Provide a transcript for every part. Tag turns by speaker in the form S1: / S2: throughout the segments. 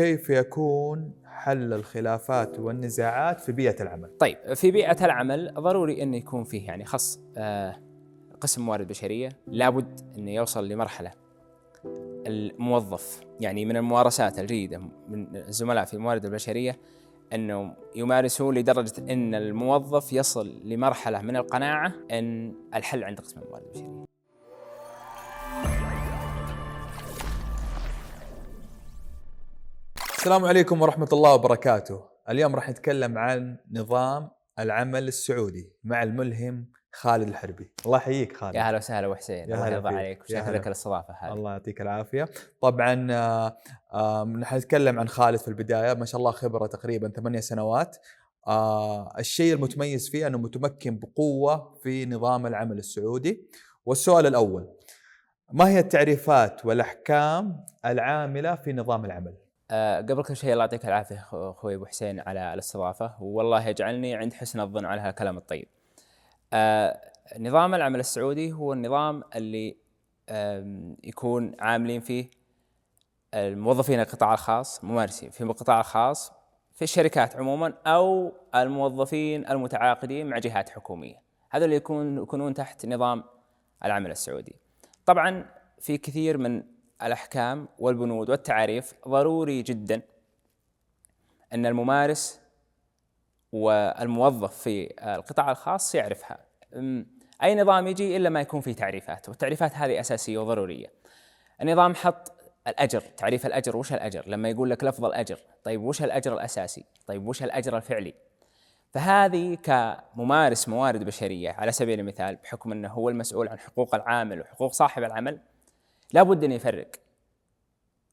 S1: وكيف يكون حل الخلافات والنزاعات في بيئة العمل؟
S2: طيب في بيئة العمل ضروري أن يكون فيه يعني خص آه قسم موارد بشرية لابد أنه يوصل لمرحلة الموظف يعني من الممارسات الجيدة من الزملاء في الموارد البشرية أنه يمارسون لدرجة أن الموظف يصل لمرحلة من القناعة أن الحل عند قسم الموارد البشرية.
S1: السلام عليكم ورحمة الله وبركاته. اليوم راح نتكلم عن نظام العمل السعودي مع الملهم خالد الحربي. الله يحييك خالد.
S2: يا هلا وسهلا ابو حسين الله يرضى. عليك وشكرا. لك الاستضافة هذه.
S1: الله يعطيك العافية. طبعا آه، آه، نحن نتكلم عن خالد في البداية. ما شاء الله خبرة تقريبا ثمانية سنوات. آه، الشيء المتميز فيه أنه متمكن بقوة في نظام العمل السعودي. والسؤال الأول ما هي التعريفات والأحكام العاملة في نظام العمل؟
S2: آه، قبل كل شيء الله يعطيك العافية أخوي أبو حسين على الاستضافة والله يجعلني عند حسن الظن على هالكلام الطيب. آه، نظام العمل السعودي هو النظام اللي يكون عاملين فيه الموظفين القطاع الخاص ممارسين في القطاع الخاص في الشركات عموما أو الموظفين المتعاقدين مع جهات حكومية. هذول اللي يكون يكونون تحت نظام العمل السعودي. طبعا في كثير من الأحكام والبنود والتعاريف ضروري جدا أن الممارس والموظف في القطاع الخاص يعرفها. أم، أي نظام يجي إلا ما يكون فيه تعريفات، والتعريفات هذه أساسية وضرورية. النظام حط الأجر، تعريف الأجر، وش الأجر؟ لما يقول لك لفظ الاجر، طيب وش الأجر الأساسي؟ طيب وش الأجر الفعلي؟ فهذه كممارس موارد بشرية على سبيل المثال بحكم أنه هو المسؤول عن حقوق العامل وحقوق صاحب العمل لابد ان يفرق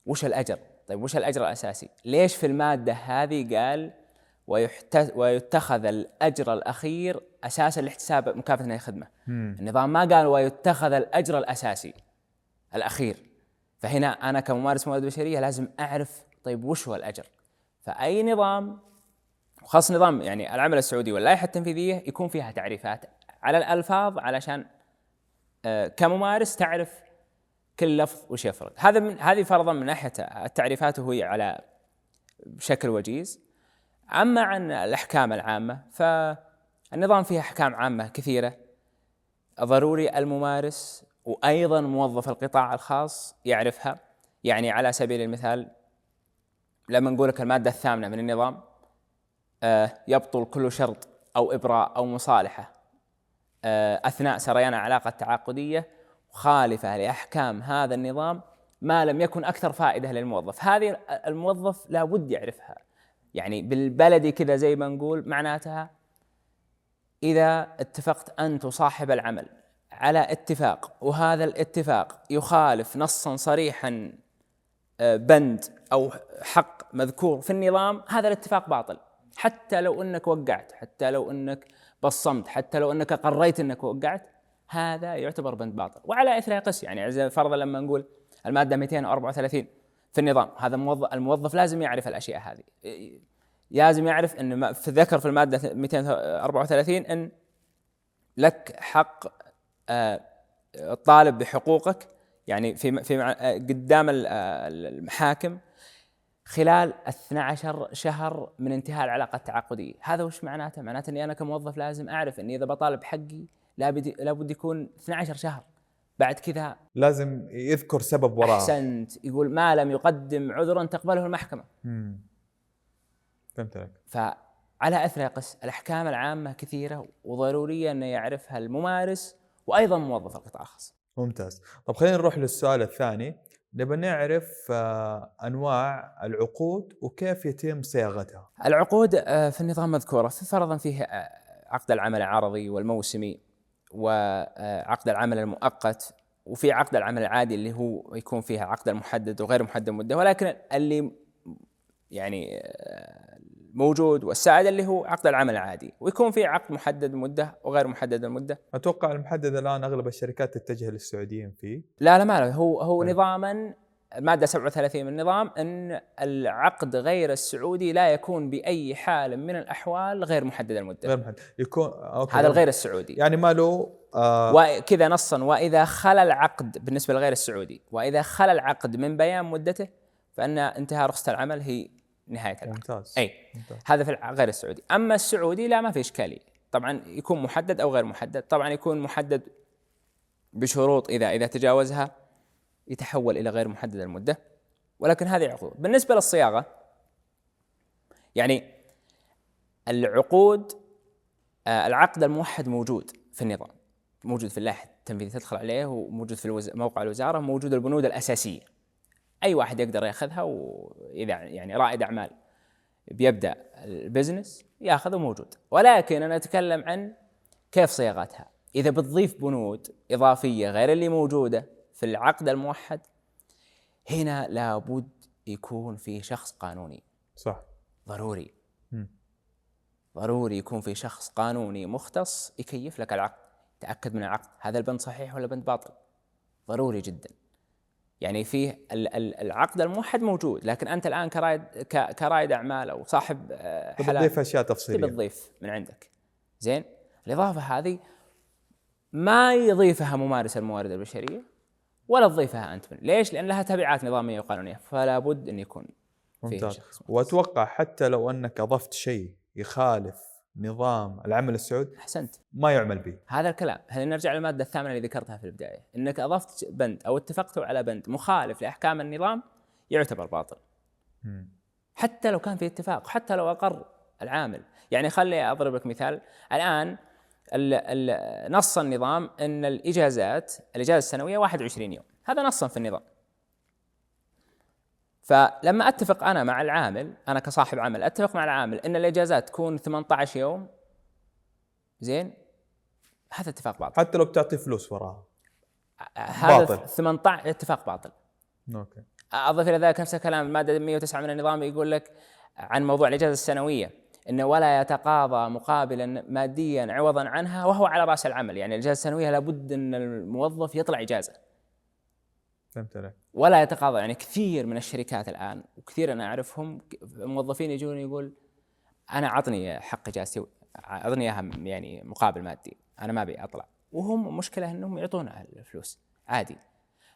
S2: وش الأجر؟ طيب وش الأجر الأساسي؟ ليش في المادة هذه قال ويحت... ويتخذ الأجر الأخير أساسا لاحتساب مكافأة الخدمة؟ النظام ما قال ويتخذ الأجر الأساسي الأخير فهنا أنا كممارس موارد بشرية لازم أعرف طيب وش هو الأجر؟ فأي نظام وخاص نظام يعني العمل السعودي واللائحة التنفيذية يكون فيها تعريفات على الألفاظ علشان آه، كممارس تعرف كل لفظ وش يفرق هذا من هذه فرضا من ناحية التعريفات وهي على بشكل وجيز. أما عن الأحكام العامة فالنظام فيه أحكام عامة كثيرة. ضروري الممارس وأيضا موظف القطاع الخاص يعرفها. يعني على سبيل المثال لما نقول لك المادة الثامنة من النظام آه، يبطل كل شرط أو إبراء أو مصالحة آه، أثناء سريان علاقة تعاقدية خالفه لأحكام هذا النظام ما لم يكن أكثر فائدة للموظف، هذه الموظف لابد يعرفها. يعني بالبلدي كذا زي ما نقول معناتها إذا اتفقت انت وصاحب العمل على اتفاق وهذا الاتفاق يخالف نصا صريحا آه، بند أو حق مذكور في النظام هذا الاتفاق باطل حتى لو إنك وقعت حتى لو إنك بصمت حتى لو إنك قريت إنك وقعت هذا يعتبر بند باطل. وعلى اثره يقس يعني فرضا لما نقول المادة 234 في النظام هذا الموظف الموظف لازم يعرف الأشياء هذه. لازم يعرف إن في ذكر في المادة 234 إن لك حق آه، الطالب بحقوقك يعني في في قدام ال- المحاكم خلال 12 شهر من انتهاء العلاقة التعاقدية، هذا وش معناته؟ معناته إني أنا كموظف لازم أعرف إني إذا بطالب حقي لابد يكون 12 شهر. بعد كذا
S1: لازم يذكر سبب وراء
S2: أحسنت. يقول ما لم يقدم عذرا تقبله المحكمة.
S1: مم. فهمت عليك
S2: فعلى أثر يقس الأحكام العامة كثيرة وضروريه انه يعرفها الممارس وأيضا موظف القطاع الخاص.
S1: ممتاز. طب خلينا نروح للسؤال الثاني. نبى نعرف آه، أنواع العقود وكيف يتم صياغتها.
S2: العقود آه، في النظام مذكورة فرضا فيه آه، عقد العمل العرضي والموسمي. وعقد العمل المؤقت وفي عقد العمل العادي اللي هو يكون فيها عقد المحدد وغير محدد المده ولكن اللي يعني آه، موجود والسائد اللي هو عقد العمل العادي ويكون في عقد محدد المده وغير محدد المدة.
S1: أتوقع المحدد الآن أغلب الشركات تتجه للسعوديين فيه.
S2: لا لا ما له. هو هو
S1: طيب.
S2: نظاما الماده 37 من النظام إن العقد غير السعودي لا يكون بأي حال من الأحوال غير محدد المدة.
S1: غير محدد. يكون أوكي.
S2: هذا الغير السعودي.
S1: يعني ما له آه.
S2: وكذا نصا وإذا خلا العقد بالنسبة للغير السعودي وإذا خلا العقد من بيان مدته فإن انتهاء رخصة العمل هي نهاية العقد.
S1: ممتاز.
S2: أي.
S1: ممتاز.
S2: هذا في غير السعودي. أما السعودي لا ما في إشكالية. طبعا يكون محدد أو غير محدد. طبعا يكون محدد بشروط اذا إذا تجاوزها. يتحول إلى غير محدد المدة ولكن هذه عقود. بالنسبة للصياغة يعني العقود آه، العقد الموحد موجود في النظام. موجود في اللائحة التنفيذية تدخل عليه وموجود في. موقع الوزارة موجود البنود الأساسية. أي واحد يقدر يأخذها وإذا يعني رائد أعمال بيبدأ البزنس يأخذه موجود. ولكن أنا أتكلم عن كيف صياغتها. إذا بتضيف بنود إضافية غير اللي موجودة في العقد الموحد هنا لابد يكون في شخص قانوني.
S1: صح.
S2: ضروري.
S1: مم.
S2: ضروري يكون في شخص قانوني مختص يكيف لك العقد. تأكد من العقد. هذا البند صحيح ولا بند باطل؟ ضروري جدا. يعني فيه ال- ال- العقد الموحد موجود لكن أنت الآن كرائد كرائد أعمال أو صاحب آه، حلال
S1: تضيف
S2: أشياء
S1: تفصيلية.
S2: تضيف من عندك. زين؟ الإضافة هذه ما يضيفها ممارس الموارد البشرية. ولا تضيفها أنت من ليش؟ لأن لها تبعات نظامية وقانونية فلا بد أن يكون
S1: ممتاز. وأتوقع حتى لو أنك أضفت شيء يخالف نظام العمل السعودي
S2: أحسنت.
S1: ما يعمل به.
S2: هذا الكلام. هذا نرجع للمادة الثامنة اللي ذكرتها في البداية. أنك أضفت بند أو اتفقتوا على بند مخالف لأحكام النظام يعتبر باطل.
S1: مم.
S2: حتى لو كان في اتفاق حتى لو أقر العامل. يعني خلي أضرب لك مثال. الآن ال ال نص النظام إن الإجازات الإجازة السنوية 21 يوم. هذا نصا في النظام. فلما أتفق أنا مع العامل أنا كصاحب عمل أتفق مع العامل إن الإجازات تكون 18 يوم زين؟ هذا اتفاق باطل.
S1: حتى لو بتعطي فلوس وراها.
S2: هذا
S1: باطل.
S2: 18 اتفاق باطل.
S1: أوكي.
S2: اضف إلى ذلك نفس الكلام الماده 109 من النظام يقول لك عن موضوع الإجازة السنوية. إنه ولا يتقاضى مقابلا ماديا عوضا عنها وهو على رأس العمل. يعني الإجازة السنوية لابد إن الموظف يطلع إجازة.
S1: فهمت عليك.
S2: ولا يتقاضى. يعني كثير من الشركات الآن وكثير أنا أعرفهم موظفين يجون يقول أنا عطني حق إجازتي أعطني إياها يعني مقابل مادي أنا ما أبي أطلع. وهم مشكلة إنهم يعطونه الفلوس عادي.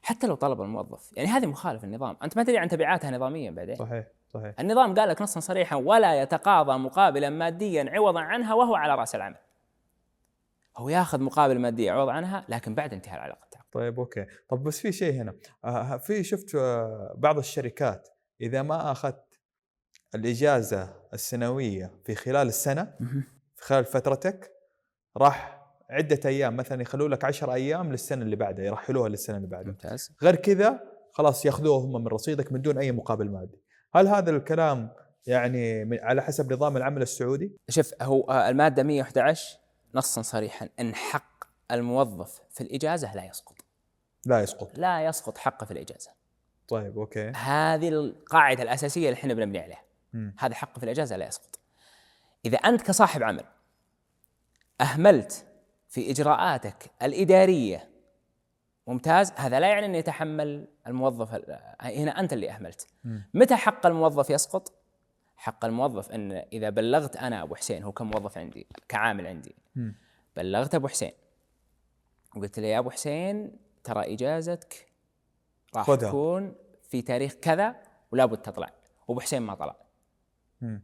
S2: حتى لو طلب الموظف. يعني هذه مخالف النظام. أنت ما تدري عن تبعاتها نظاميا بعدين.
S1: صحيح. صحيح.
S2: النظام قال لك نصا صريحا ولا يتقاضى مقابلا ماديا عوضا عنها وهو على رأس العمل. هو ياخذ مقابل مادي عوض عنها لكن بعد انتهاء العلاقة.
S1: طيب أوكي. طب بس في شيء هنا. آه في شفت آه بعض الشركات إذا ما أخذت الإجازة السنوية في خلال السنة في خلال فترتك راح عدة أيام مثلا يخلوا لك 10 أيام للسنة اللي بعدها يرحلوها للسنة اللي بعدها.
S2: ممتاز.
S1: غير كذا خلاص ياخذوه هم من رصيدك من دون أي مقابل مادي. هل هذا الكلام يعني على حسب نظام العمل السعودي؟
S2: شوف هو آه، المادة 111 نصا صريحا. إن حق الموظف في الإجازة لا يسقط.
S1: لا يسقط.
S2: لا يسقط حقه في الإجازة.
S1: طيب أوكي.
S2: هذه القاعدة الأساسية اللي إحنا بنبني عليها. هذا حقه في الإجازة لا يسقط. إذا أنت كصاحب عمل أهملت في إجراءاتك الإدارية ممتاز هذا لا يعني أن يتحمل الموظف ال- هنا أنت اللي أهملت
S1: مم.
S2: متى حق الموظف يسقط حق الموظف أن إذا بلغت أنا أبو حسين هو كموظف عندي كعامل عندي. بلغت أبو حسين وقلت له يا أبو حسين ترى إجازتك راح. تكون في تاريخ كذا ولا بد تطلع وابو حسين ما طلع
S1: مم.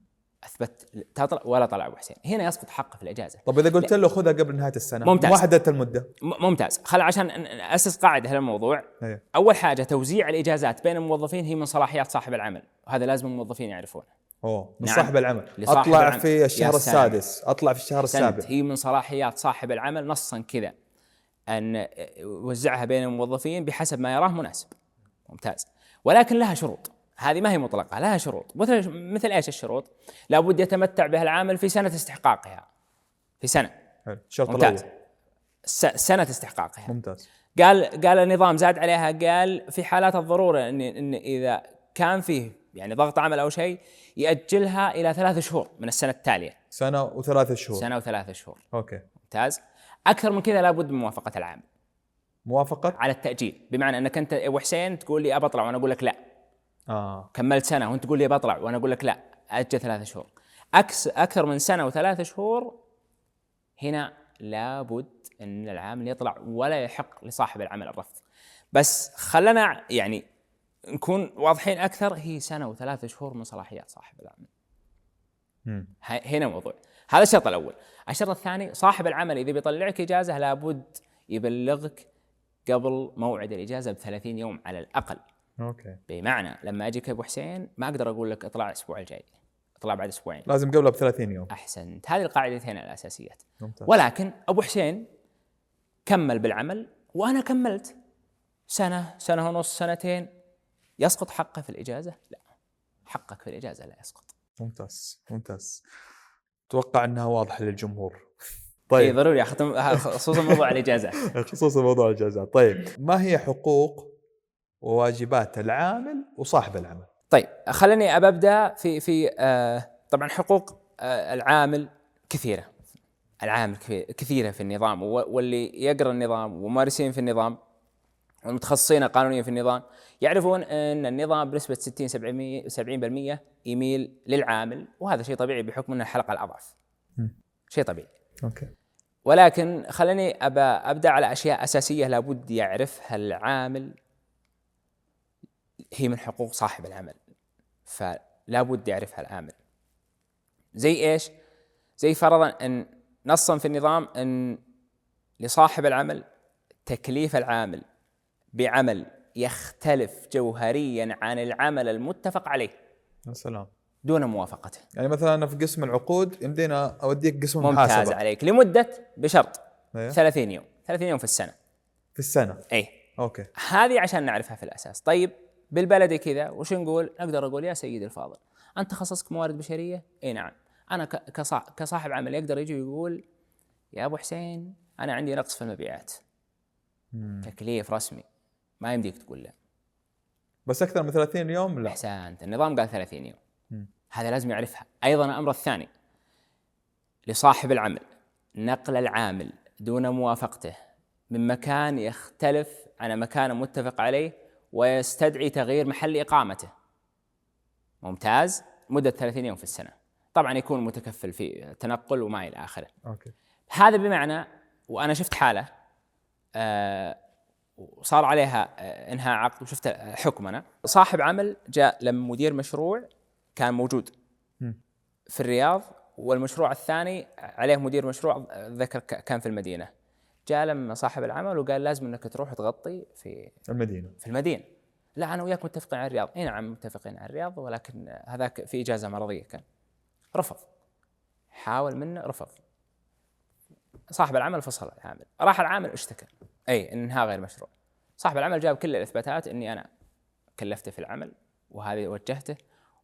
S2: أثبت تطلع ولا طلع أبو حسين. هنا يسقط حقه في الإجازة.
S1: طب إذا قلت له خذها قبل نهاية السنة
S2: ممتاز.
S1: وحدة
S2: المدة. ممتاز. خل عشان ناسس قاعدة للموضوع
S1: إيه
S2: أول حاجة توزيع الإجازات بين الموظفين هي من صلاحيات صاحب العمل. وهذا لازم الموظفين يعرفونه.
S1: أوه من
S2: نعم.
S1: صاحب العمل.
S2: لصاحب
S1: أطلع
S2: العمل.
S1: في الشهر. السادس. أطلع في الشهر السابع.
S2: هي من صلاحيات صاحب العمل نصا كذا. أن يوزعها بين الموظفين بحسب ما يراه مناسب. ممتاز. ولكن لها شروط. هذه ما هي مطلقة لها شروط. مثل مثل إيش الشروط؟ لابد يتمتع بها العامل في سنة استحقاقها. في
S1: حلو. الشرط
S2: ممتاز.
S1: الأول
S2: س- سنة استحقاقها.
S1: ممتاز.
S2: قال قال النظام زاد عليها قال في حالات الضرورة إن إن إذا كان فيه يعني ضغط عمل أو شيء يأجلها إلى ثلاث شهور من السنة التالية.
S1: سنة وثلاثة شهور.
S2: سنة وثلاث شهور.
S1: أوكي.
S2: ممتاز. أكثر من كذا لابد من موافقة العامل.
S1: موافقة؟
S2: على التأجيل. بمعنى إنك أنت ابو حسين تقول لي أبى أطلع وأنا أقول لك لا.
S1: آه.
S2: كملت سنة وأنت تقول لي بطلع وأنا أقول لك لا أجل ثلاثة شهور. أكس أكثر من سنة وثلاث شهور هنا لابد أن العامل يطلع ولا يحق لصاحب العمل الرفض. بس خلنا يعني نكون واضحين أكثر هي سنة وثلاث شهور من صلاحيات صاحب العمل.
S1: مم.
S2: هنا موضوع. هذا الشرط الأول. الشرط الثاني صاحب العمل إذا بيطلعك إجازة لابد يبلغك قبل موعد الإجازة ب 30 يوم على الأقل.
S1: أوكي.
S2: بمعنى لما أجيك أبو حسين ما أقدر أقول لك اطلع الأسبوع الجاي اطلع بعد أسبوعين.
S1: لازم قبلها ب 30 يوم.
S2: احسنت هذه القاعدتين الأساسيات.
S1: ممتاز.
S2: ولكن أبو حسين كمل بالعمل وأنا كملت. سنة سنة ونص سنتين. يسقط حقه في الإجازة؟ لا. حقك في الإجازة لا يسقط.
S1: ممتاز ممتاز. أتوقع إنها واضحة للجمهور.
S2: طيب.
S1: طيب
S2: ضروري اختم خصوصا موضوع الإجازة.
S1: خصوصا موضوع الجزاء طيب. ما هي حقوق وواجبات العامل وصاحب العمل
S2: طيب خليني أبى أبدأ في في آه طبعا حقوق آه العامل كثيرة العامل كثي- كثيرة في النظام واللي يقرأ النظام وممارسين في النظام والمتخصصين قانونيا في النظام يعرفون إن النظام بنسبة 60 70% 70% يميل للعامل وهذا شيء طبيعي بحكم إنه الحلقة
S1: الأضعف.
S2: شيء طبيعي.
S1: أوكي
S2: ولكن خليني أبدأ على أشياء أساسية لابد يعرفها العامل هي من حقوق صاحب العمل فلا بد يعرفها العامل. زي إيش؟ زي فرضا أن نصا في النظام أن لصاحب العمل تكليف العامل بعمل يختلف جوهريا عن العمل المتفق عليه.
S1: يا سلام.
S2: دون موافقته.
S1: يعني مثلا أنا في قسم العقود يمدينا أوديك قسم
S2: ممتاز
S1: المحاسبه
S2: عليك. لمدة بشرط
S1: أيوه.
S2: 30 يوم. 30 يوم في السنة.
S1: في السنة.
S2: اي
S1: okay.
S2: هذه عشان نعرفها في الأساس. طيب بالبلدي كذا وش نقول؟ نقدر أقول يا سيدي الفاضل أنت تخصصك موارد بشرية؟ إي نعم. أنا كصاحب عمل يقدر يجي ويقول يا أبو حسين أنا عندي نقص في المبيعات.
S1: مم.
S2: تكليف رسمي. ما يمديك تقول لا.
S1: بس أكثر من 30 يوم؟ لا.
S2: أحسنت. النظام قال 30 يوم.
S1: مم.
S2: هذا لازم يعرفها. أيضا الأمر الثاني لصاحب العمل نقل العامل دون موافقته من مكان يختلف عن مكان متفق عليه ويستدعي تغيير محل إقامته. ممتاز. مدة 30 يوم في السنة. طبعا يكون متكفل في تنقل وما إلى آخره.
S1: أوكي.
S2: هذا بمعنى وأنا شفت حالة آه وصار عليها آه إنهاء عقد وشفت حكم أنا. صاحب عمل جاء لما مدير مشروع كان موجود. في الرياض والمشروع الثاني عليه مدير مشروع آه، ذكر كان في المدينة. جاء لما صاحب العمل وقال لازم إنك تروح تغطي في
S1: المدينة.
S2: في المدينة. لا أنا وياك متفقين على الرياض. أي نعم متفقين على الرياض ولكن هذاك في إجازة مرضية كان. رفض. حاول منه رفض. صاحب العمل فصل العامل. راح العامل اشتكى. أي انهاء غير مشروع. صاحب العمل جاب كل الإثباتات إني أنا كلفته في العمل وهذه وجهته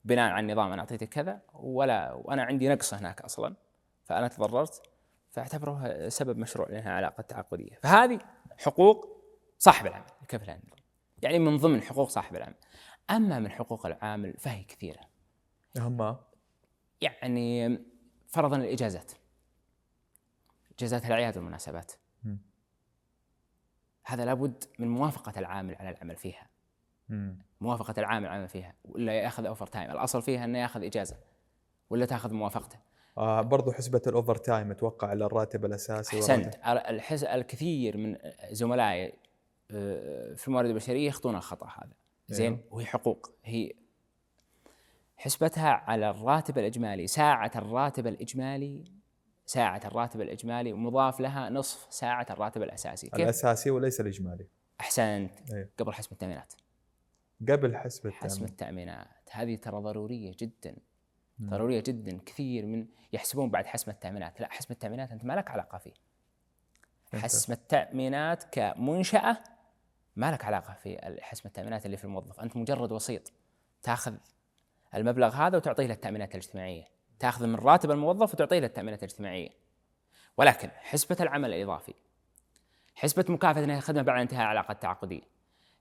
S2: بناء على النظام أنا اعطيتك كذا ولا وأنا عندي نقص هناك أصلا. فأنا تضررت. فاعتبره سبب مشروع لانها علاقة تعاقدية. فهذه حقوق صاحب العمل يكفلها النظام يعني من ضمن حقوق صاحب العمل. أما من حقوق العامل فهي كثيرة.
S1: اهمها
S2: يعني فرضا الإجازات. إجازات الاعياد والمناسبات. هذا لابد من موافقة العامل على العمل فيها. موافقة العامل على العمل فيها. ولا يأخذ overtime الأصل فيها أنه يأخذ إجازة. ولا تأخذ موافقته.
S1: آه برضو حسبة ال overtime أتوقع على الراتب الأساسي
S2: أحسنت. الحس الكثير من زملائي آه، في الموارد البشرية يخطون الخطأ هذا. زين؟
S1: أيوه.
S2: وهي حقوق. هي حسبتها على الراتب الإجمالي. ساعة الراتب الإجمالي ساعة الراتب الإجمالي مضاف لها نصف ساعة الراتب الأساسي. كيف؟
S1: الأساسي وليس الإجمالي.
S2: أحسنت.
S1: أيوه.
S2: قبل حسب التأمينات.
S1: قبل حسب
S2: حسب
S1: التأمين.
S2: التأمينات. هذه ترى ضرورية جدا. ضرورية جدا كثير من يحسبون بعد حسب التأمينات. لا حسب التأمينات أنت ما لك علاقة فيه. حسب التأمينات كمنشأة ما لك علاقة في حسب التأمينات اللي في الموظف. أنت مجرد وسيط. تاخذ المبلغ هذا وتعطيه للتأمينات الاجتماعية. تاخذ من راتب الموظف وتعطيه للتأمينات الاجتماعية. ولكن حسبة العمل الإضافي. حسبة مكافأة الخدمة بعد انتهاء العلاقة التعاقدية.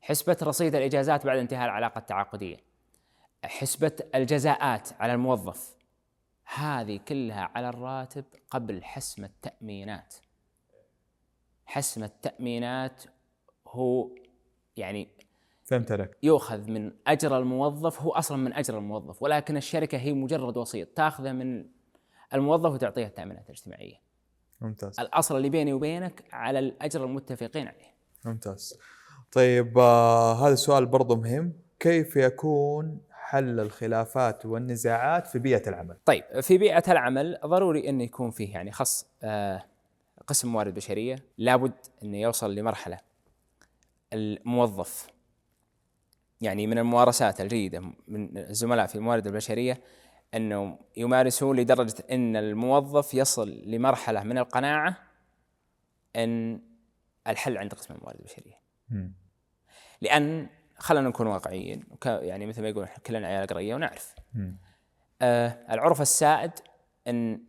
S2: حسبة رصيد الإجازات بعد انتهاء العلاقة التعاقدية. حسبة الجزاءات على الموظف. هذه كلها على الراتب قبل حسم التأمينات. حسم التأمينات هو يعني
S1: فهمت عليك
S2: يؤخذ من أجر الموظف هو أصلا من أجر الموظف ولكن الشركة هي مجرد وسيط تأخذه من الموظف وتعطيه التأمينات الاجتماعية.
S1: ممتاز.
S2: الأصل اللي بيني وبينك على الأجر المتفقين عليه.
S1: ممتاز. طيب آه هذا السؤال برضو مهم. كيف يكون حل الخلافات والنزاعات في بيئة العمل.
S2: طيب في بيئة العمل ضروري انه يكون فيه يعني خص آه قسم موارد بشرية لابد انه يوصل لمرحلة الموظف. يعني من الممارسات الجيدة من الزملاء في الموارد البشرية أنه يمارسون لدرجة أن الموظف يصل لمرحلة من القناعة أن الحل عند قسم الموارد البشرية. لأن خلينا نكون واقعيين. يعني مثل ما يقول كلنا عيال قرية ونعرف. آه العرف السائد إن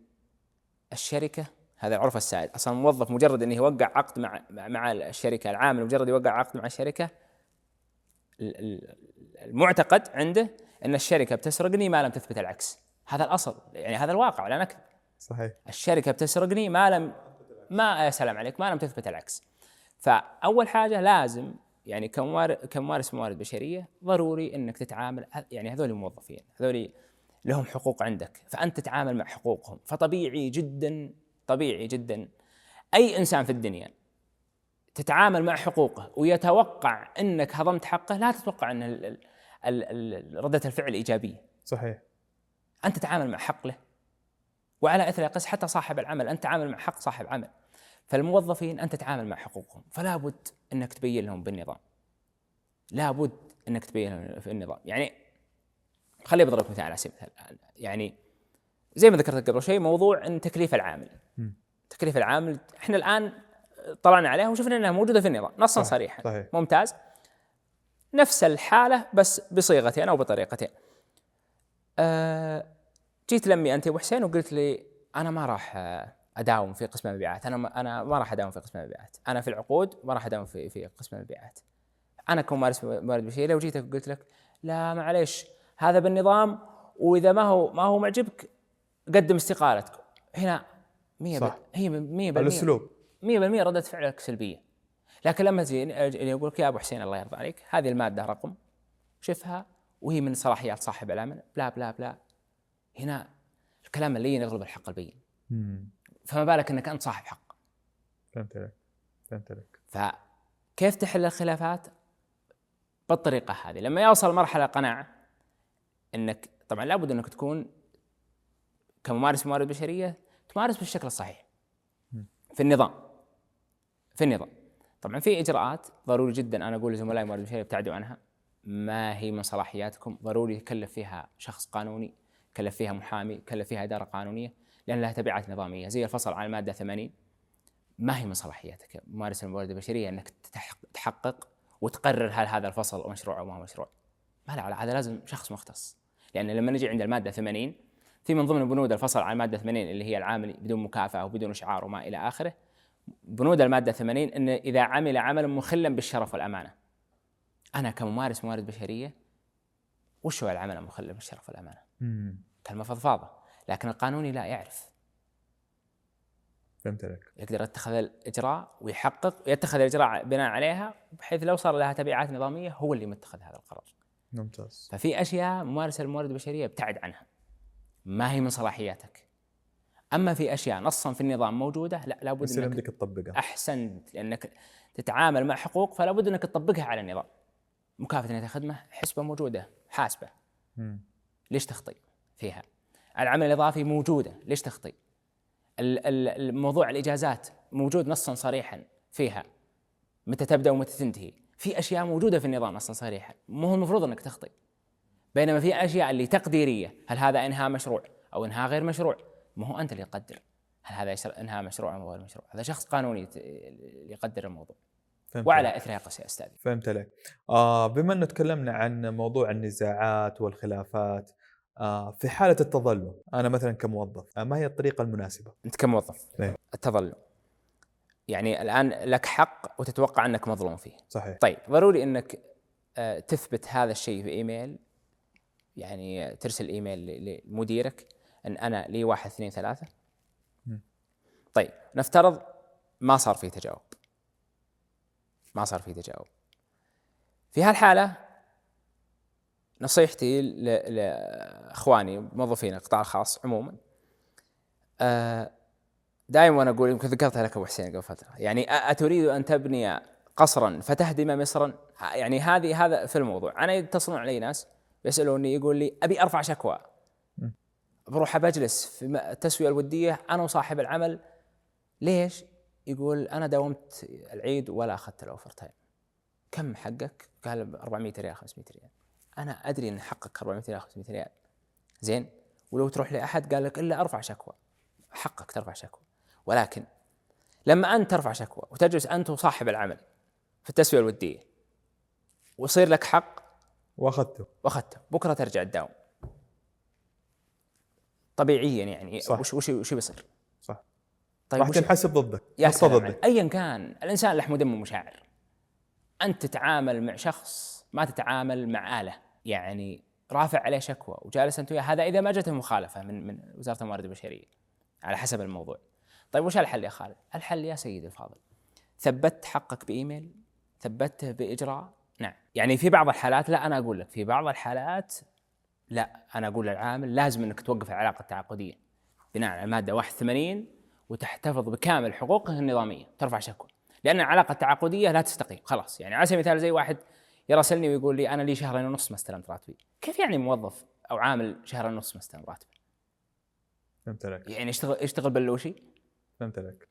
S2: الشركة هذا العرف السائد. أصلا الموظف مجرد انه يوقع عقد مع مع الشركة العامل مجرد يوقع عقد مع الشركة المعتقد عنده إن الشركة بتسرقني ما لم تثبت العكس. هذا الأصل. يعني هذا الواقع ولا نكذب؟
S1: صحيح.
S2: الشركة بتسرقني ما لم ما يا سلام عليك ما لم تثبت العكس. فأول حاجة لازم يعني كممارس موارد بشرية ضروري إنك تتعامل يعني هذول الموظفين هذول لهم حقوق عندك فأنت تتعامل مع حقوقهم فطبيعي جدا طبيعي جدا أي إنسان في الدنيا تتعامل مع حقوقه ويتوقع إنك هضمت حقه لا تتوقع ان ردة الفعل إيجابية.
S1: صحيح.
S2: أنت تتعامل مع حق له وعلى اثر قس حتى صاحب العمل أنت تتعامل مع حق صاحب عمل. فالموظفين انت تتعامل مع حقوقهم فلا بد إنك تبين لهم بالنظام لا بد إنك تبين لهم في النظام يعني خليني بضرب مثال على سبيل المثال يعني زي ما ذكرت قبل شوي موضوع إن تكليف العامل م. تكليف العامل إحنا الآن طلعنا عليها وشفنا إنها موجودة في النظام نصا صحيح. صريحا صحيح. ممتاز نفس الحالة بس بصيغتين أو بطريقتين أه جيت لمي أنت ابو حسين وقلت لي أنا ما راح أداوم في قسم المبيعات. أنا ما أنا ما راح أداوم في قسم المبيعات. أنا في العقود ما راح أداوم في في قسم المبيعات. أنا كممارس موارد بشريه لو جيتك وقلت لك لا معليش هذا بالنظام وإذا ما هو ما هو معجبك قدم استقالتك. هنا 100 صح. هي 100%
S1: الأسلوب.
S2: 100% ردة فعلك سلبية. لكن لما تجي يقول لك يا أبو حسين الله يرضى عليك هذه المادة رقم شوفها وهي من صلاحيات صاحب العمل بلا بلا بلا. هنا الكلام اللين يغلب الحق البين. فما بالك إنك أنت صاحب حق.
S1: فهمت عليك. فهمت عليك.
S2: فكيف تحل الخلافات؟ بالطريقة هذه. لما يوصل مرحلة قناعه إنك طبعا لابد إنك تكون كممارس موارد بشرية تمارس بالشكل الصحيح. في النظام. في النظام. طبعا في إجراءات ضروري جدا أنا أقول لزملائي موارد بشرية ابتعدوا عنها. ما هي من صلاحياتكم؟ ضروري يكلف فيها شخص قانوني كلف فيها محامي كلف فيها إدارة قانونية. لأن لها تبعات نظامية. زي الفصل عن المادة 80 ما هي من صلاحياتك ممارس الموارد البشرية إنك تحقق وتقرر هل هذا الفصل مشروع أو ما هو مشروع. ما له هذا لازم شخص مختص. لأن لما نجي عند المادة 80 في من ضمن بنود الفصل عن المادة 80 اللي هي العامل بدون مكافأة وبدون إشعار وما إلى آخره بنود المادة 80 إن إذا عمل عملا مخلا بالشرف والأمانة. أنا كممارس موارد بشرية وش هو العمل المخل بالشرف والأمانة؟ كلمه فضفاضه لكن القانوني لا يعرف.
S1: فهمت عليك.
S2: يقدر يتخذ الإجراء ويحقق ويتخذ الإجراء بناء عليها بحيث لو صار لها تبعات نظامية هو اللي متخذ هذا القرار.
S1: ممتاز.
S2: ففي أشياء ممارس الموارد البشرية ابتعد عنها. ما هي من صلاحياتك. أما في أشياء نصا في النظام موجودة لا لابد
S1: أنك عندك تطبقها.
S2: احسنت لأنك تتعامل مع حقوق فلا بد أنك تطبقها على النظام. مكافأة الخدمه حسبة موجودة حاسبة. مم. ليش تخطي فيها؟ العمل الإضافي موجودة. ليش تخطي الموضوع الإجازات موجود نصا صريحا فيها. متى تبدأ ومتى تنتهي. في أشياء موجودة في النظام نصا صريحا. مو هو المفروض إنك تخطي بينما في أشياء اللي تقديرية. هل هذا إنهاء مشروع أو إنهاء غير مشروع؟ ما هو أنت اللي تقدر هل هذا إنهاء مشروع أو غير مشروع؟ هذا شخص قانوني يقدر الموضوع. فهمت وعلى اثرها قص يا أستاذ
S1: فهمت عليك. آه بما انه تكلمنا عن موضوع النزاعات والخلافات في حالة التظلم أنا مثلا كموظف آه ما هي الطريقة المناسبة؟
S2: أنت كموظف إيه؟ التظلم. يعني الآن لك حق وتتوقع أنك مظلوم فيه.
S1: صحيح.
S2: طيب ضروري أنك آه تثبت هذا الشيء في إيميل يعني ترسل إيميل لمديرك أن أنا لي واحد اثنين ثلاثة. طيب نفترض ما صار في تجاوب. ما صار في تجاوب. في هالحالة نصيحتي لإخواني موظفين القطاع الخاص عموما. آه، دائما وأنا أقول يمكن ذكرتها لك أبو حسين قبل فترة يعني أتريد أن تبني قصرا فتهدم مصرا؟ يعني هذه هذا في الموضوع. أنا يتصلون علي ناس يسألوني يقول لي أبي أرفع شكوى. بروح بجلس في التسوية الودية أنا وصاحب العمل. ليش؟ يقول أنا داومت العيد ولا أخذت ال overtime. كم حقك؟ قال 400 ريال 500 ريال. أنا أدري إن حقك 400 ريال 500 ريال. زين؟ ولو تروح لأحد قال لك إلا أرفع شكوى. حقك ترفع شكوى. ولكن لما أنت ترفع شكوى وتجلس أنت وصاحب العمل في التسوية الودية ويصير لك حق
S1: وأخذته.
S2: وأخذته. بكرة ترجع تداوم. طبيعيا يعني.
S1: صح.
S2: وش وش وش بيصير؟
S1: صح.
S2: طيب
S1: راح تنحسب ضدك.
S2: يا
S1: ضدك.
S2: ايا كان الإنسان لحم ودم ومشاعر أنت تتعامل مع شخص ما تتعامل مع آلة. يعني رافع عليه شكوى وجالس أنت وياه. هذا إذا ما جته مخالفة من من وزارة الموارد البشرية. على حسب الموضوع. طيب وش الحل يا خالد؟ الحل يا سيدي الفاضل. ثبت حقك بإيميل ثبته بإجراء. نعم. يعني في بعض الحالات لا أنا أقول لك. في بعض الحالات لا أنا أقول للعامل لازم إنك توقف العلاقة التعاقدية. بناء على الماده 81 وتحتفظ بكامل حقوقه النظامية. ترفع شكوى. لأن العلاقة التعاقدية لا تستقيم. خلاص. يعني على سبيل المثال زي واحد يراسلني ويقول لي أنا لي شهرين ونص ما استلمت راتبي. كيف يعني موظف أو عامل شهرين ونص ما استلم راتبه
S1: فهمت عليك.
S2: يعني يشتغل يشتغل بلوشي؟
S1: فهمت عليك.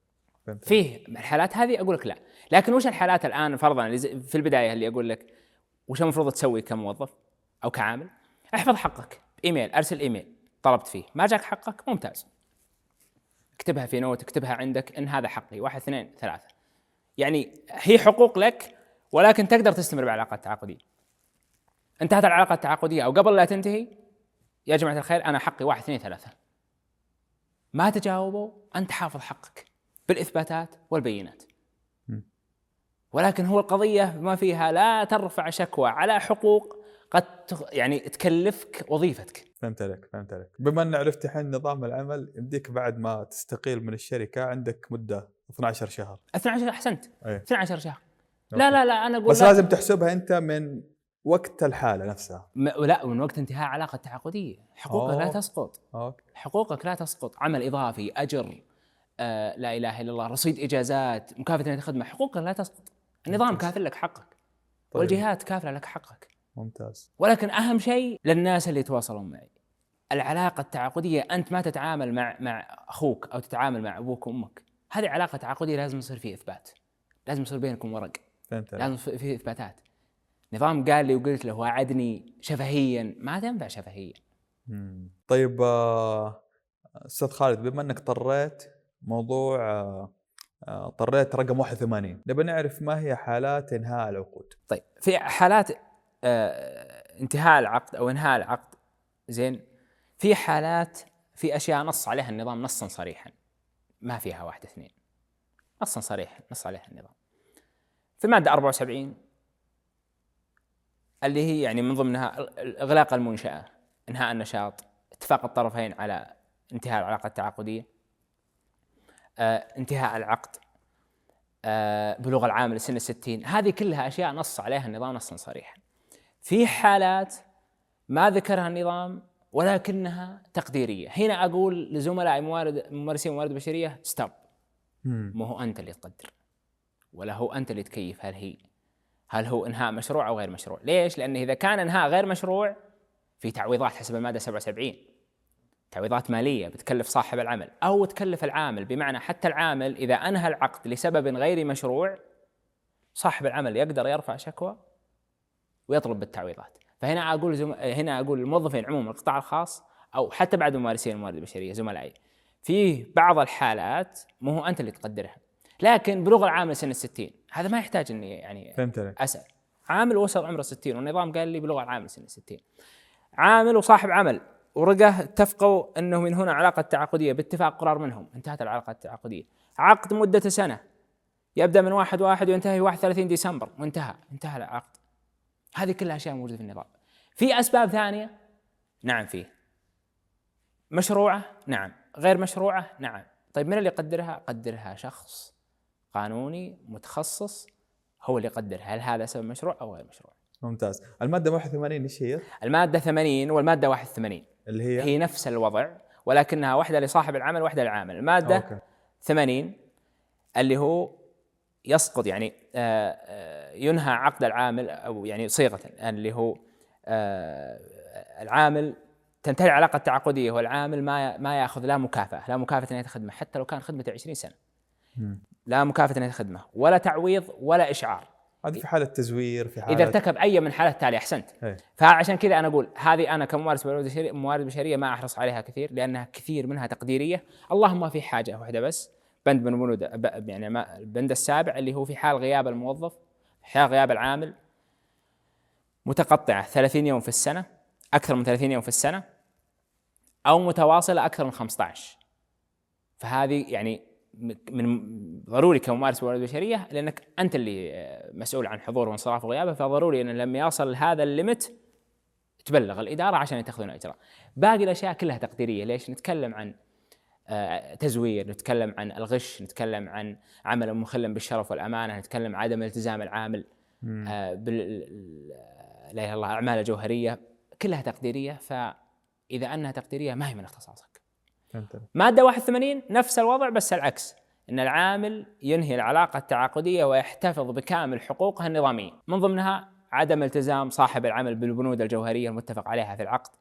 S1: عليك.
S2: فيه الحالات هذه؟ أقول لك لا. لكن وش الحالات الآن فرضا في البداية اللي أقول لك وش المفروض تسوي كموظف أو كعامل؟ احفظ حقك ايميل أرسل إيميل. طلبت فيه. ما جاك حقك؟ ممتاز. اكتبها في note اكتبها عندك إن هذا حقي. واحد اثنين ثلاثة. يعني هي حقوق لك ولكن تقدر تستمر بالعلاقه التعاقديه انتهت العلاقه التعاقدية أو قبل لا تنتهي يا جماعة الخير أنا حقي واحد اثنين ثلاثة. ما تجاوبوا أنت حافظ حقك بالإثباتات والبينات. ولكن هو القضية ما فيها لا ترفع شكوى على حقوق قد يعني تكلفك وظيفتك.
S1: فهمت عليك فهمت عليك. بما أن عرفت الحين نظام العمل يمديك بعد ما تستقيل من الشركة عندك مدة 12 شهر.
S2: 12 أحسنت.
S1: أي.
S2: 12 شهر. لا لا لا أنا أقول
S1: بس
S2: لا.
S1: لازم تحسبها أنت من وقت الحالة نفسها.
S2: م- لا من وقت انتهاء علاقة تعاقدية. حقوقك لا
S1: أوه.
S2: تسقط.
S1: أوكي.
S2: حقوقك لا تسقط. عمل إضافي أجر آه لا إله إلا الله رصيد إجازات مكافأة الخدمة حقوقك لا تسقط. النظام كافل لك حقك.
S1: طيب.
S2: والجهات كافله لك حقك.
S1: ممتاز.
S2: ولكن أهم شيء للناس اللي يتواصلون معي. العلاقة التعاقدية أنت ما تتعامل مع مع أخوك أو تتعامل مع أبوك وأمك. هذه علاقة تعاقدية لازم يصير فيه إثبات. لازم يصير بينكم ورق.
S1: فهمت
S2: لازم فيه اثباتات نظام قال لي وقلت له وعدني شفهيا. ما تنفع شفهيا.
S1: مم. طيب آه، أستاذ خالد بما إنك طريت موضوع آه، آه، طريت رقم 81 نبي نعرف ما هي حالات إنهاء العقود؟
S2: طيب في حالات انتهاء العقد أو إنهاء العقد زين؟ في حالات في أشياء نص عليها النظام نصا صريحا. ما فيها واحد اثنين. نصا صريحا نص عليها النظام. في الماده 74 اللي هي يعني من ضمنها إغلاق المنشأة إنهاء النشاط اتفاق الطرفين على انتهاء العلاقة التعاقدية آه انتهاء العقد آه، بلوغ العامل سن الستين. هذه كلها أشياء نص عليها النظام نصا صريحا في حالات ما ذكرها النظام ولكنها تقديرية. هنا أقول لزملاء موارد ممارسين موارد بشرية ستوب. مو هو أنت اللي تقدر. ولا هو أنت اللي تكيف؟ هل هي؟ هل هو إنهاء مشروع أو غير مشروع؟ ليش؟ لأن إذا كان إنهاء غير مشروع في تعويضات حسب المادة 77 تعويضات مالية بتكلف صاحب العمل أو تكلف العامل. بمعنى حتى العامل إذا أنهى العقد لسبب غير مشروع صاحب العمل يقدر يرفع شكوى ويطلب بالتعويضات. فهنا أقول زم... هنا أقول الموظفين عموما القطاع الخاص أو حتى بعد ممارسين الموارد البشرية زملائي. في بعض الحالات مو هو أنت اللي تقدرها. لكن بلوغ العامل سن الستين هذا ما يحتاج إني يعني
S1: فهمت
S2: أسأل. عامل وصل عمره 60 والنظام قال لي بلغة العامل سن 60 عامل وصاحب عمل ورقة اتفقوا إنه من هنا علاقه تعاقديه باتفاق قرار منهم. انتهت العلاقة التعاقدية. عقد مدته سنة. يبدأ من واحد واحد وينتهي 31 ديسمبر. وانتهى انتهى العقد. هذه كلها أشياء موجودة في النظام. في أسباب ثانية؟ نعم فيه. مشروعة؟ نعم. غير مشروعة؟ نعم. طيب من اللي يقدرها؟ قدرها شخص قانوني متخصص هو اللي يقدرها هل هذا سبب مشروع أو غير مشروع؟
S1: ممتاز. المادة 81 إيش هي؟
S2: المادة 80 والمادة 81
S1: اللي هي؟
S2: هي نفس الوضع ولكنها واحدة لصاحب العمل واحدة للعامل. المادة
S1: أوكي.
S2: 80 اللي هو يسقط يعني آه، آه، ينهى عقد العامل أو يعني صيغة اللي هو آه، العامل تنتهي العلاقه التعاقديه والعامل ما ما ياخذ لا مكافأة لا مكافأة نهايه الخدمه حتى لو كان خدمته 20 سنة. لا مكافأة نهايه الخدمه ولا تعويض ولا إشعار.
S1: هذه في حالة تزوير في حالة
S2: اذا ارتكب أي من الحالات التالية أحسنت.
S1: إيه.
S2: فعشان كذا أنا أقول هذه أنا كممارس موارد بشريه موارد بشرية ما أحرص عليها كثير لأنها كثير منها تقديرية. اللهم في حاجة واحدة بس بند من بنود يعني ما البند السابع اللي هو في حال غياب الموظف حال غياب العامل متقطعة 30 يوم في السنة أكثر من 30 يوم في السنة أو متواصلة أكثر من 15 فهذه يعني من ضروري كممارس موارد بشريه لأنك أنت اللي آه، مسؤول عن حضور وانصراف وغيابه فضروري إن لما يصل هذا الليمت تبلغ الإدارة عشان يتخذون إجراء. باقي الأشياء كلها تقديرية، ليش؟ نتكلم عن آه، تزوير، نتكلم عن الغش، نتكلم عن عمل مخل بالشرف والأمانة، نتكلم عن عدم التزام العامل آه، بال لا إله إلا الله الاعمال الجوهريه كلها تقديرية فإذا أنها تقديرية ما هي من اختصاصك. مادة 81 نفس الوضع بس العكس. أن العامل ينهي العلاقة التعاقدية ويحتفظ بكامل حقوقه النظامية. من ضمنها عدم التزام صاحب العمل بالبنود الجوهرية المتفق عليها في العقد.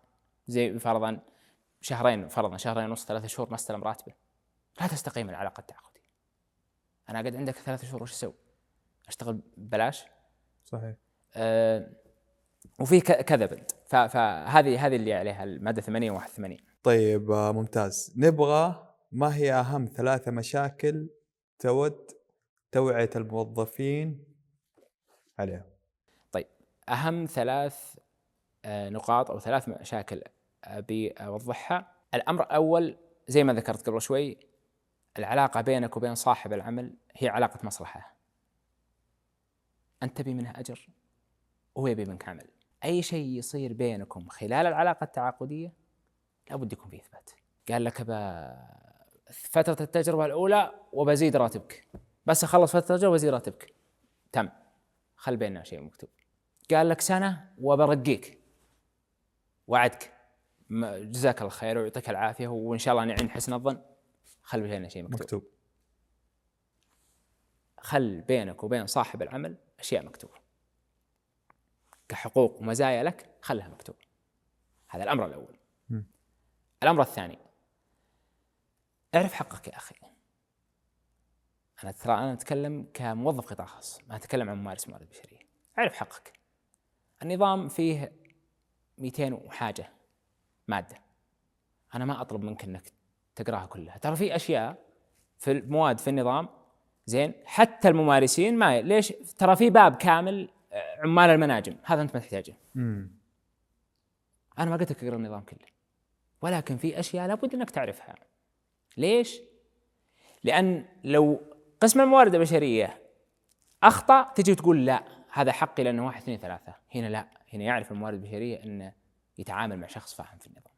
S2: زي فرضا شهرين فرضا شهرين ونص ثلاثة شهور ما استلم راتبه. لا تستقيم العلاقة التعاقدية. أنا قد عندك ثلاثة شهور وش أسوي؟ أشتغل ببلاش؟
S1: صحيح.
S2: أه وفي كذا بند ف- فهذه هذه اللي عليها المادة 80 و 81
S1: طيب آه، ممتاز. نبغى ما هي أهم ثلاثة مشاكل تود توعية الموظفين عليها؟
S2: أهم ثلاث آه، نقاط أو ثلاث مشاكل أبي أوضحها. الأمر الأول زي ما ذكرت قبل شوي العلاقة بينك وبين صاحب العمل هي علاقة مصلحة. أنت تبي منه أجر وهو يبي منك عمل. أي شيء يصير بينكم خلال العلاقة التعاقدية لابد يكون فيه إثبات. قال لك ب فترة التجربة الأولى وبزيد راتبك. بس أخلص فترة التجربة وبزيد راتبك. تم. خل بيننا شيء مكتوب. قال لك سنة وبرقيك. وعدك. جزاك الله خير ويعطيك العافية وإن شاء الله نعين حسن الظن. خل بيننا شيء مكتوب, مكتوب. خل بينك وبين صاحب العمل أشياء مكتوبة. كحقوق ومزايا لك خلها مكتوبه هذا الأمر الأول.
S1: مم.
S2: الأمر الثاني اعرف حقك يا أخي. أنا ترى أنا أتكلم كموظف قطاع خاص ما أتكلم عن ممارس موارد بشريه اعرف حقك. النظام فيه 200 وحاجة مادة. أنا ما أطلب منك إنك تقراها كلها. ترى في أشياء في المواد في النظام زين حتى الممارسين ما ليش؟ ترى في باب كامل آه، عمال المناجم. هذا أنت ما تحتاجه. أنا ما قلت لك أقرأ النظام كله. ولكن في أشياء لابد إنك تعرفها. ليش؟ لأن لو قسم الموارد البشرية أخطأ تجي تقول لا هذا حقي لأنه واحد اثنين ثلاثة. هنا لا هنا يعرف الموارد البشرية إنه يتعامل مع شخص فاهم في النظام.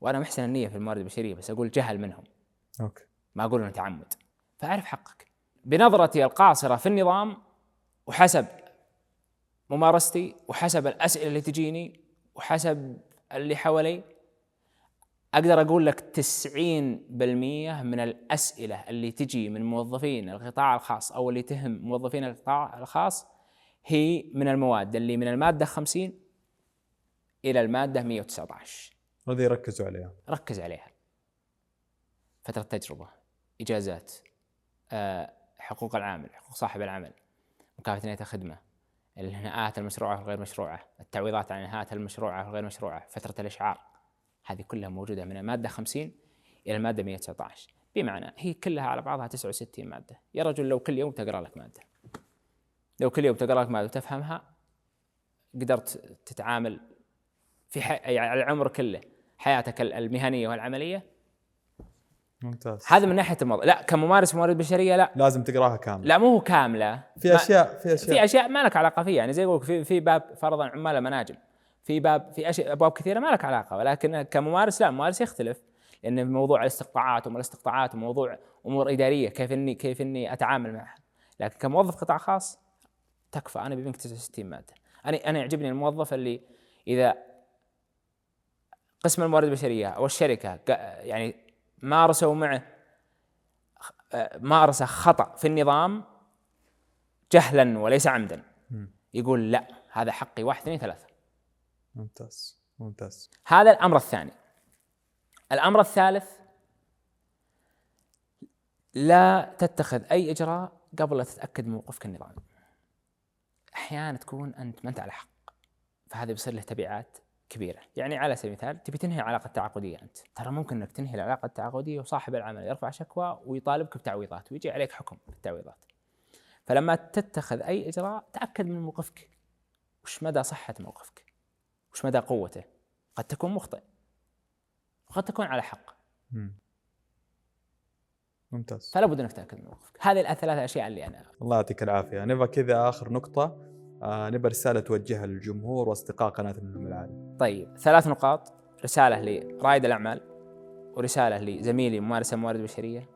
S2: وأنا محسن النية في الموارد البشرية بس أقول جهل منهم.
S1: أوكي.
S2: ما أقول إنه تعمد. فأعرف حقك. بنظرتي القاصرة في النظام وحسب ممارستي وحسب الأسئلة اللي تجيني وحسب اللي حوالي أقدر أقول لك 90% من الأسئلة اللي تجي من موظفين القطاع الخاص أو اللي تهم موظفين القطاع الخاص هي من المواد اللي من المادة 50 إلى المادة 119
S1: هذه يركزوا عليها.
S2: ركز عليها. فترة تجربة إجازات آه، حقوق العامل حقوق صاحب العمل مكافأة نهاية الخدمة الإنهاءات المشروعة والغير مشروعة التعويضات عن الإنهاءات المشروعة والغير مشروعة فترة الإشعار. هذه كلها موجودة من المادة 50 إلى المادة 119 بمعنى هي كلها على بعضها 69 مادة. يا رجل لو كل يوم تقرأ لك مادة. لو كل يوم تقرأ لك مادة وتفهمها قدرت تتعامل في حي... يعني العمر كله حياتك المهنية والعملية؟
S1: ممتاز.
S2: هذا من ناحية الموضوع. لا كممارس موارد بشرية لا.
S1: لازم تقراها كاملة.
S2: لا مو كاملة.
S1: في اشياء في اشياء
S2: في اشياء ما لك علاقة فيها. يعني زي يقول في في باب فرضا عمال المناجم في باب في أشياء أبواب كثيرة ما لك علاقة ولكن كممارس لا الممارس يختلف لأن موضوع الاستقطاعات وما الاستقطاعات وموضوع أمور إدارية كيف إني كيف إني أتعامل معها. لكن كموظف قطاع خاص تكفى أنا بيبينك 69 مادة. أنا أنا يعجبني الموظف اللي إذا قسم الموارد البشرية أو الشركة يعني مارسوا معه مارس خطأ في النظام جهلا وليس عمدا. يقول لا هذا حقي واحد اثنين ثلاثة.
S1: ممتاز ممتاز.
S2: هذا الأمر الثاني. الأمر الثالث لا تتخذ أي إجراء قبل لا تتأكد من موقفك النظامي. أحيانا تكون أنت ما أنت على حق فهذا بيصير له تبعات كبيرة. يعني على سبيل المثال تبي تنهي العلاقة التعاقدية أنت. ترى ممكن أنك تنهي العلاقة التعاقدية وصاحب العمل يرفع شكوى ويطالبك بتعويضات ويجي عليك حكم بالتعويضات. فلما تتخذ أي إجراء تأكد من موقفك. وش مدى صحة موقفك؟ وش مدى قوته؟ قد تكون مخطئ. وقد تكون على حق.
S1: مم. ممتاز.
S2: فلا بد أنك تتاكد من موقفك هذه الثلاث أشياء اللي أنا
S1: الله يعطيك العافية. نبغى كذا آخر نقطة. آه نبغى رسالة توجهها للجمهور وأصدقاء قناة النجم العالي
S2: طيب ثلاث نقاط. رسالة لرائد الأعمال ورسالة لزميلي ممارس الموارد البشريه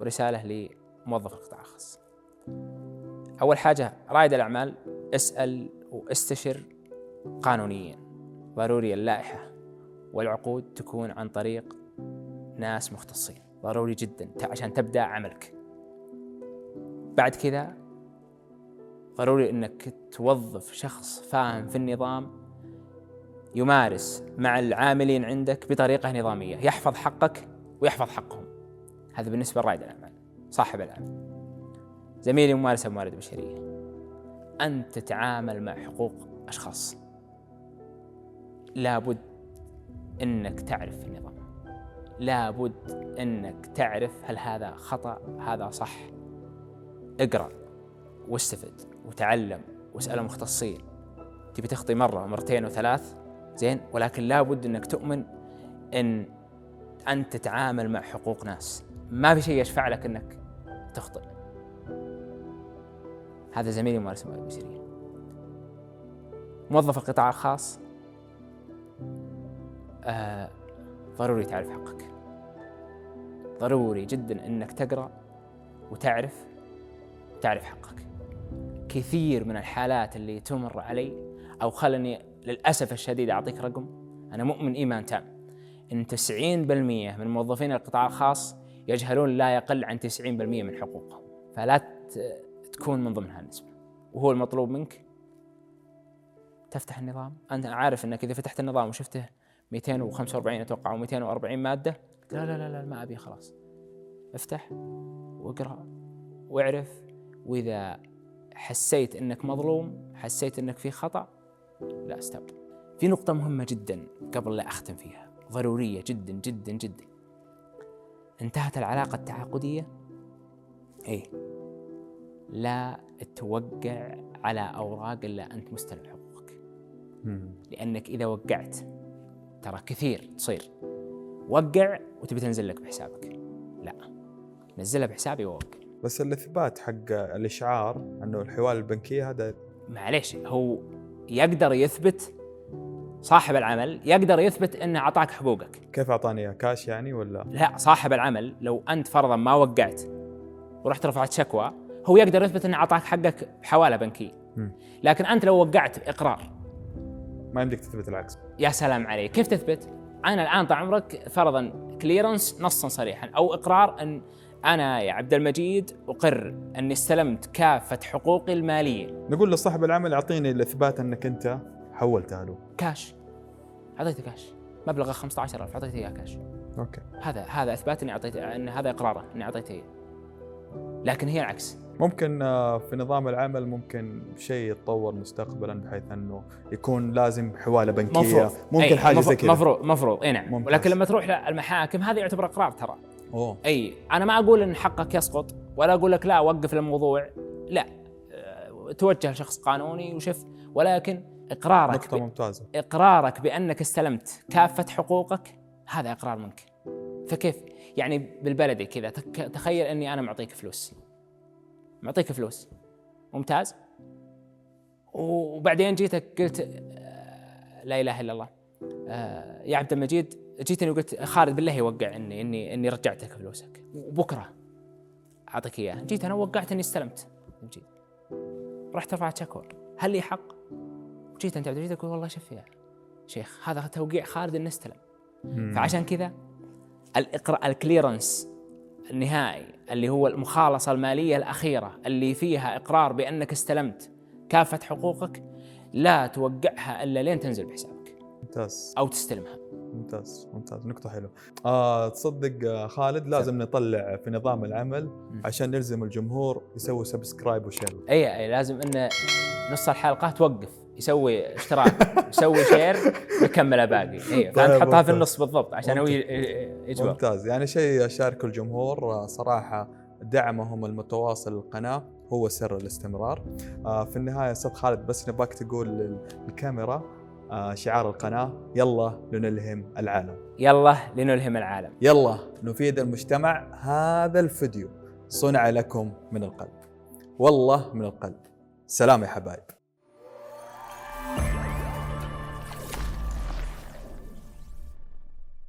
S2: ورسالة لموظف القطاع الخاص أول حاجة رائد الأعمال اسأل وأستشر قانونيا. ضروري اللائحة والعقود تكون عن طريق ناس مختصين. ضروري جدا عشان تبدأ عملك. بعد كذا ضروري إنك توظف شخص فاهم في النظام يمارس مع العاملين عندك بطريقة نظامية. يحفظ حقك ويحفظ حقهم. هذا بالنسبة لرائد الأعمال صاحب العمل زميلي ممارس الموارد البشريه أنت تتعامل مع حقوق أشخاص. لابد إنك تعرف النظام. لابد إنك تعرف هل هذا خطأ هذا صح. اقرأ واستفد وتعلم واسأل مختصين تبي تخطي مرة مرتين وثلاث؟ زين. ولكن لابد إنك تؤمن إن أنت تتعامل مع حقوق ناس. ما في شيء يشفع لك إنك تخطئ. هذا زميلي ممارس البشريه موظف القطاع الخاص آه ضروري تعرف حقك. ضروري جدا إنك تقرأ وتعرف تعرف حقك. كثير من الحالات اللي تمر علي أو خلني للأسف الشديد أعطيك رقم أنا مؤمن إيمان تام. إن 90% من موظفين القطاع الخاص يجهلون لا يقل عن 90% من حقوقهم. فلا تكون من ضمن هالنسبه وهو المطلوب منك تفتح النظام. أنت عارف إنك إذا فتحت النظام وشفته 245 أتوقع أو 240 مادة. لا لا لا لا ما أبي خلاص. افتح واقرأ واعرف. وإذا حسيت إنك مظلوم حسيت إنك في خطأ لا استوب في نقطة مهمة جدا قبل لا أختم فيها ضرورية جدا جدا جدا. انتهت العلاقة التعاقدية؟ إيه. لا توقع على أوراق إلا أنت مستلم حقوقك. لأنك إذا وقعت ترى كثير تصير. وقع وتبي تنزل لك بحسابك. لا نزلها بحسابي ووقع.
S1: بس الاثبات حق الإشعار إنه الحوالة البنكية هذا
S2: معليش هو يقدر يثبت صاحب العمل يقدر يثبت إنه أعطاك حقوقك.
S1: كيف أعطاني إياه؟ كاش يعني ولا؟
S2: لا صاحب العمل لو أنت فرضا ما وقعت ورحت رفعت شكوى هو يقدر يثبت إنه أعطاك حقك بحوالة
S1: بنكية.
S2: لكن أنت لو وقعت اقرار
S1: ما يمديك تثبت العكس.
S2: يا سلام عليك. كيف تثبت؟ أنا الآن طال عمرك فرضا كليرنس نصا صريحا أو إقرار أن أنا يا عبد المجيد أقر أني استلمت كافة حقوقي المالية.
S1: نقول لصاحب العمل أعطيني الإثبات أنك أنت حولتها له.
S2: كاش. أعطيته كاش. مبلغه 15000 أعطيته إياه cash.
S1: okay.
S2: هذا هذا إثبات أني أعطيته أن هذا إقراره أني أعطيته إياه. لكن هي العكس.
S1: ممكن آه، في نظام العمل ممكن شيء يتطور مستقبلا بحيث إنه يكون لازم حواله بنكية
S2: مفروض.
S1: ممكن
S2: أي، حاجة
S1: زي كذا.
S2: مفروض مفروض. إي نعم.
S1: ممتاز.
S2: ولكن لما تروح للمحاكم هذا يعتبر اقرار ترى.
S1: أوه.
S2: أي أنا ما أقول إن حقك يسقط ولا أقول لك لا وقف الموضوع لا. أه، توجه لشخص قانوني وشوف ولكن إقرارك
S1: نقطة
S2: ب...
S1: ممتازة.
S2: إقرارك بأنك استلمت كافة حقوقك هذا إقرار منك. فكيف؟ يعني بالبلدي كذا. تخيل إني أنا معطيك فلوس. معطيك فلوس. ممتاز. وبعدين جيتك قلت آه، لا إله إلا الله. آه، يا عبد المجيد جيتني وقلت خالد بالله يوقع إني إني إني رجعت لك فلوسك. وبكرة أعطيك إياها. جيت أنا وقعت إني استلمت. مجيد رحت رفعت شكوى هل لي حق؟ جيت أنت عبد المجيد تقول والله شوف يا شيخ هذا توقيع خالد إنه استلم. فعشان كذا الإقراء الكليرنس. النهائي اللي هو المخالصة المالية الأخيرة اللي فيها إقرار بأنك استلمت كافة حقوقك لا توقعها إلا لين تنزل بحسابك.
S1: ممتاز.
S2: أو تستلمها.
S1: ممتاز ممتاز. نقطة حلوة. آه تصدق آه خالد لازم نطلع في نظام العمل عشان نلزم الجمهور يسوي subscribe و share.
S2: أي أي لازم أن نص الحلقة توقف. يسوي اشتراك يسوي share ويكمل باقي. اي فأنت
S1: طيب،
S2: حطها في. النص بالضبط عشان هو يجبر.
S1: ممتاز. يعني شيء أشارك الجمهور آه، صراحة دعمهم المتواصل للقناة هو سر الاستمرار. آه في النهاية أستاذ خالد بس نباك تقول للكاميرا آه شعار القناة. يلا لنلهم العالم.
S2: يلا لنلهم العالم.
S1: يلا نفيد المجتمع. هذا الفيديو صنع لكم من القلب. والله من القلب. سلام يا حبايب.